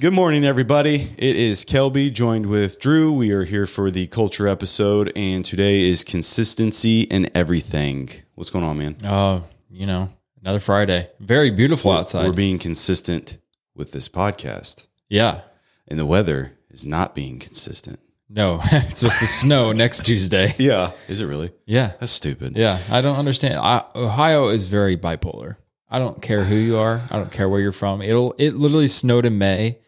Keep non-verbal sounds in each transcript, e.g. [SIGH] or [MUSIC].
Good morning, everybody. It is Kelby joined with Drew. We are here for the culture episode, and today is consistency and everything. What's going on, man? Oh, you know, another Friday. Very beautiful outside. We're being consistent with this podcast, yeah. and the weather is not being consistent. No, [LAUGHS] it's supposed to snow next Tuesday. [LAUGHS] Yeah. Is it really? Yeah. That's stupid. Yeah. I don't understand. I, Ohio is very bipolar. I don't care who you are. I don't care where you're from. It'll, it literally snowed in May.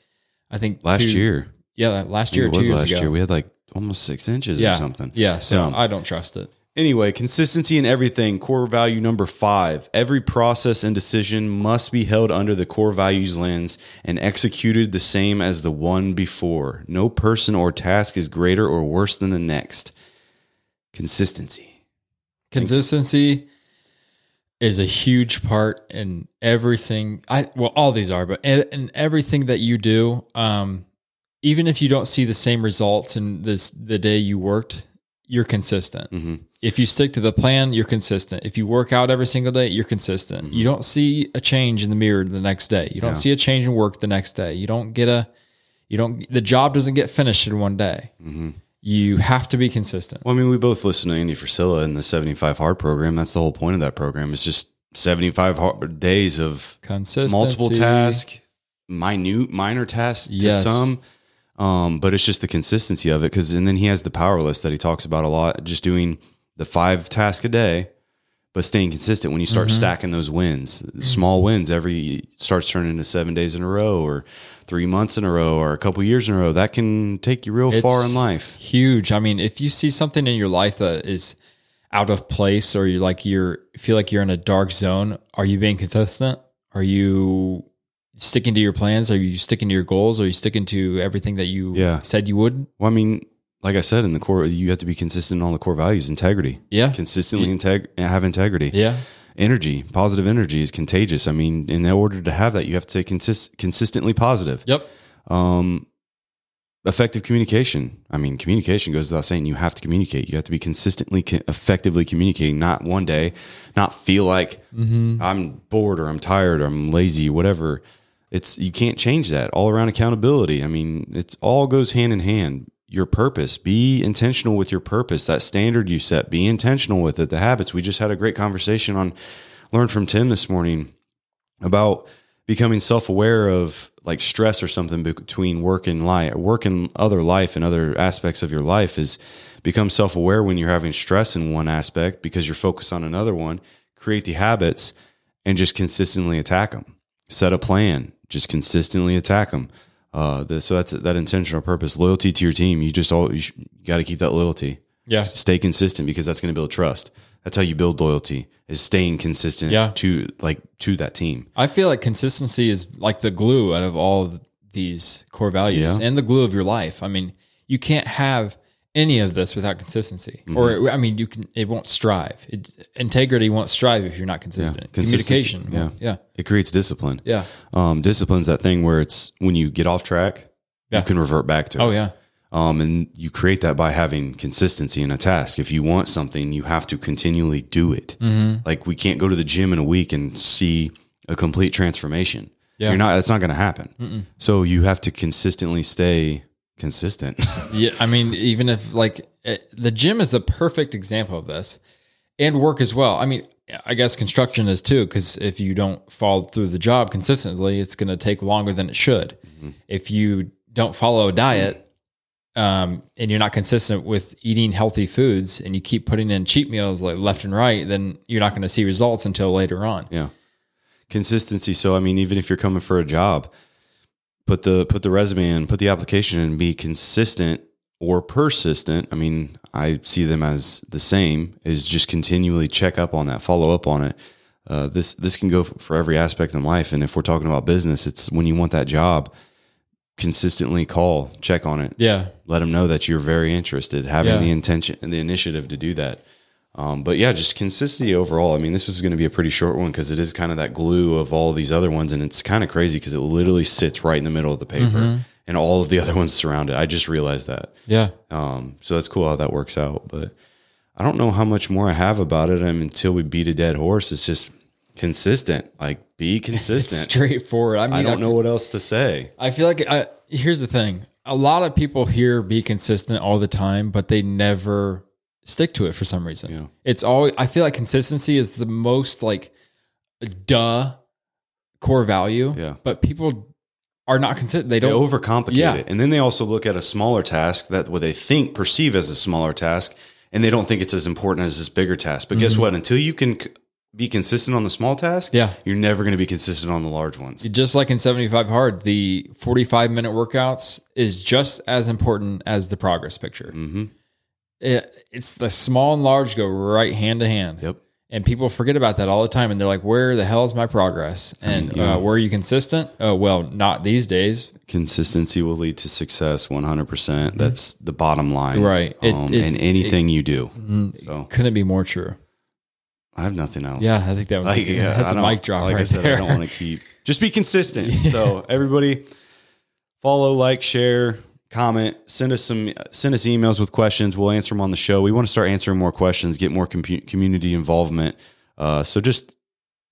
I think Last two- year. Yeah. Last year, it was years last ago. year. We had like almost six inches yeah. or something. Yeah. So Um, I don't trust it. Anyway, consistency in everything. Core value number five. Every process and decision must be held under the core values lens and executed the same as the one before. No person or task is greater or worse than the next. Consistency. Consistency is a huge part in everything. I well, all these are, but in, in everything that you do, um, even if you don't see the same results in this the day you worked, you're consistent. Mhm. If you stick to the plan, you're consistent. If you work out every single day, you're consistent. You don't see a change in the mirror the next day. You don't Yeah. see a change in work the next day. You don't get a, you don't. The job doesn't get finished in one day. You have to be consistent. Well, I mean, we both listen to Andy Frisella in the 75 Hard program. That's the whole point of that program. It's just 75 hard days of Consistency. multiple task, minute, minor tasks to Yes. some. Um, but it's just the consistency of it. Cause, and then he has the power list that he talks about a lot, just doing the five tasks a day, but staying consistent when you start Mm-hmm. stacking those wins, small wins every starts turning into seven days in a row or three months in a row or a couple years in a row. That can take you real far in life. huge. I mean, if you see something in your life that is out of place or you like you're feel like you're in a dark zone, are you being consistent? Are you sticking to your plans? Are you sticking to your goals? Are you sticking to everything that you Yeah. said you would? Well, I mean, like I said, in the core, you have to be consistent on the core values, integrity, Yeah. consistently integ- have integrity. Yeah. energy, positive energy is contagious. I mean, in order to have that, you have to stay consist- consistently positive. Yep. Um, effective communication. I mean, communication goes without saying. You have to communicate. You have to be consistently, co- effectively communicating. Not one day, not feel like I'm bored or I'm tired or I'm lazy, whatever. It's you can't change that. All around accountability. I mean, it's all goes hand in hand. Your purpose. Be intentional with your purpose. That standard you set. Be intentional with it. The habits. We just had a great conversation on learn from Tim this morning about becoming self-aware of like stress or something between work and life work and other life and other aspects of your life is become self-aware when you're having stress in one aspect because you're focused on another one create the habits and just consistently attack them set a plan just consistently attack them uh, the, so that's that intentional purpose loyalty to your team you just all you, got to keep that loyalty Yeah. stay consistent because that's going to build trust that's how you build loyalty is staying consistent Yeah. to like to that team I feel like consistency is like the glue out of all of these core values Yeah. and the glue of your life. I mean, you can't have any of this without consistency. Mm-hmm. Or I mean, you can it won't strive. It, integrity won't strive if you're not consistent. Consistency, Communication. yeah. Yeah. it creates discipline Yeah. um discipline's that thing where it's when you get off track Yeah. you can revert back to Oh it yeah. um and you create that by having consistency in a task if you want something you have to continually do it Mm-hmm. like we can't go to the gym in a week and see a complete transformation Yeah. you're not that's not going to happen so you have to consistently stay consistent [LAUGHS] Yeah, I mean, even if like eh, the gym is a perfect example of this, and work as well. I mean, I guess construction is too, because if you don't follow through the job consistently, it's going to take longer than it should. If you don't follow a diet, um, and you're not consistent with eating healthy foods, and you keep putting in cheat meals like left and right, then you're not going to see results until later on. Yeah. Consistency. So I mean, even if you're coming for a job, put the put the resume in, put the application in, be consistent or persistent. I mean, I see them as the same, is just continually check up on that, follow up on it. Uh, this this can go for every aspect in life. And if we're talking about business, it's when you want that job, consistently call, check on it, Yeah, let them know that you're very interested, having Yeah. the intention and the initiative to do that. Um, but yeah, just consistency overall. I mean, this was going to be a pretty short one because it is kind of that glue of all these other ones, and it's kind of crazy because it literally sits right in the middle of the paper, and all of the [LAUGHS] other ones surround it. I just realized that. yeah. Um, so that's cool how that works out. But I don't know how much more I have about it. I mean, until we beat a dead horse, it's just consistent. Like be [LAUGHS] consistent. straightforward. I mean, I don't I know what else to say. I feel like I, here's the thing: a lot of people hear "be consistent" all the time, but they never stick to it for some reason. Yeah. It's all I feel like consistency is the most like duh core value. Yeah. but people are not consistent. They They don't. overcomplicate Yeah. it. And then they also look at a smaller task that what they think perceive as a smaller task and they don't think it's as important as this bigger task. But guess what? Until you can c- be consistent on the small task, Mm-hmm. Yeah. you're never going to be consistent on the large ones. just like in 75 hard, the 45 minute workouts is just as important as the progress picture. hmm It, it's the small and large go right hand to hand. Yep. And people forget about that all the time. And they're like, where the hell is my progress? And yeah. uh, where are you consistent? Oh, well, not these days. Consistency will lead to success 100%. percent That's the bottom line. Mm-hmm. Right. It- um, it's- in anything you do. Mm, So Couldn't it be more true? I have nothing else. Yeah, I think that was Like, yeah, [LAUGHS] that's I a mic drop Like right I said, there. I don't want to keep. Just be consistent. [LAUGHS] So everybody, follow, like, share, comment, send us some, send us emails with questions. We'll answer them on the show. We want to start answering more questions, get more compu- community involvement. Uh, so just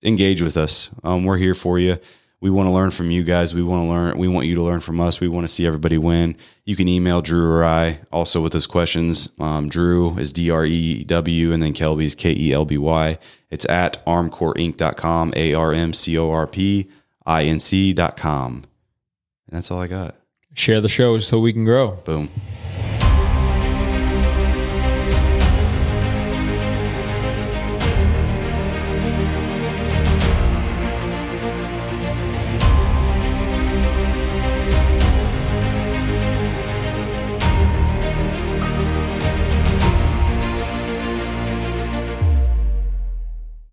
engage with us. Um, we're here for you. We want to learn from you guys. We want to learn. We want you to learn from us. We want to see everybody win. You can email Drew or I also with those questions. Um, Drew is D R E W and then Kelby is K E L B Y. It's at armcorpinc.com, A R M C O R P I N C.com. And that's all I got. Share the show so we can grow. Boom.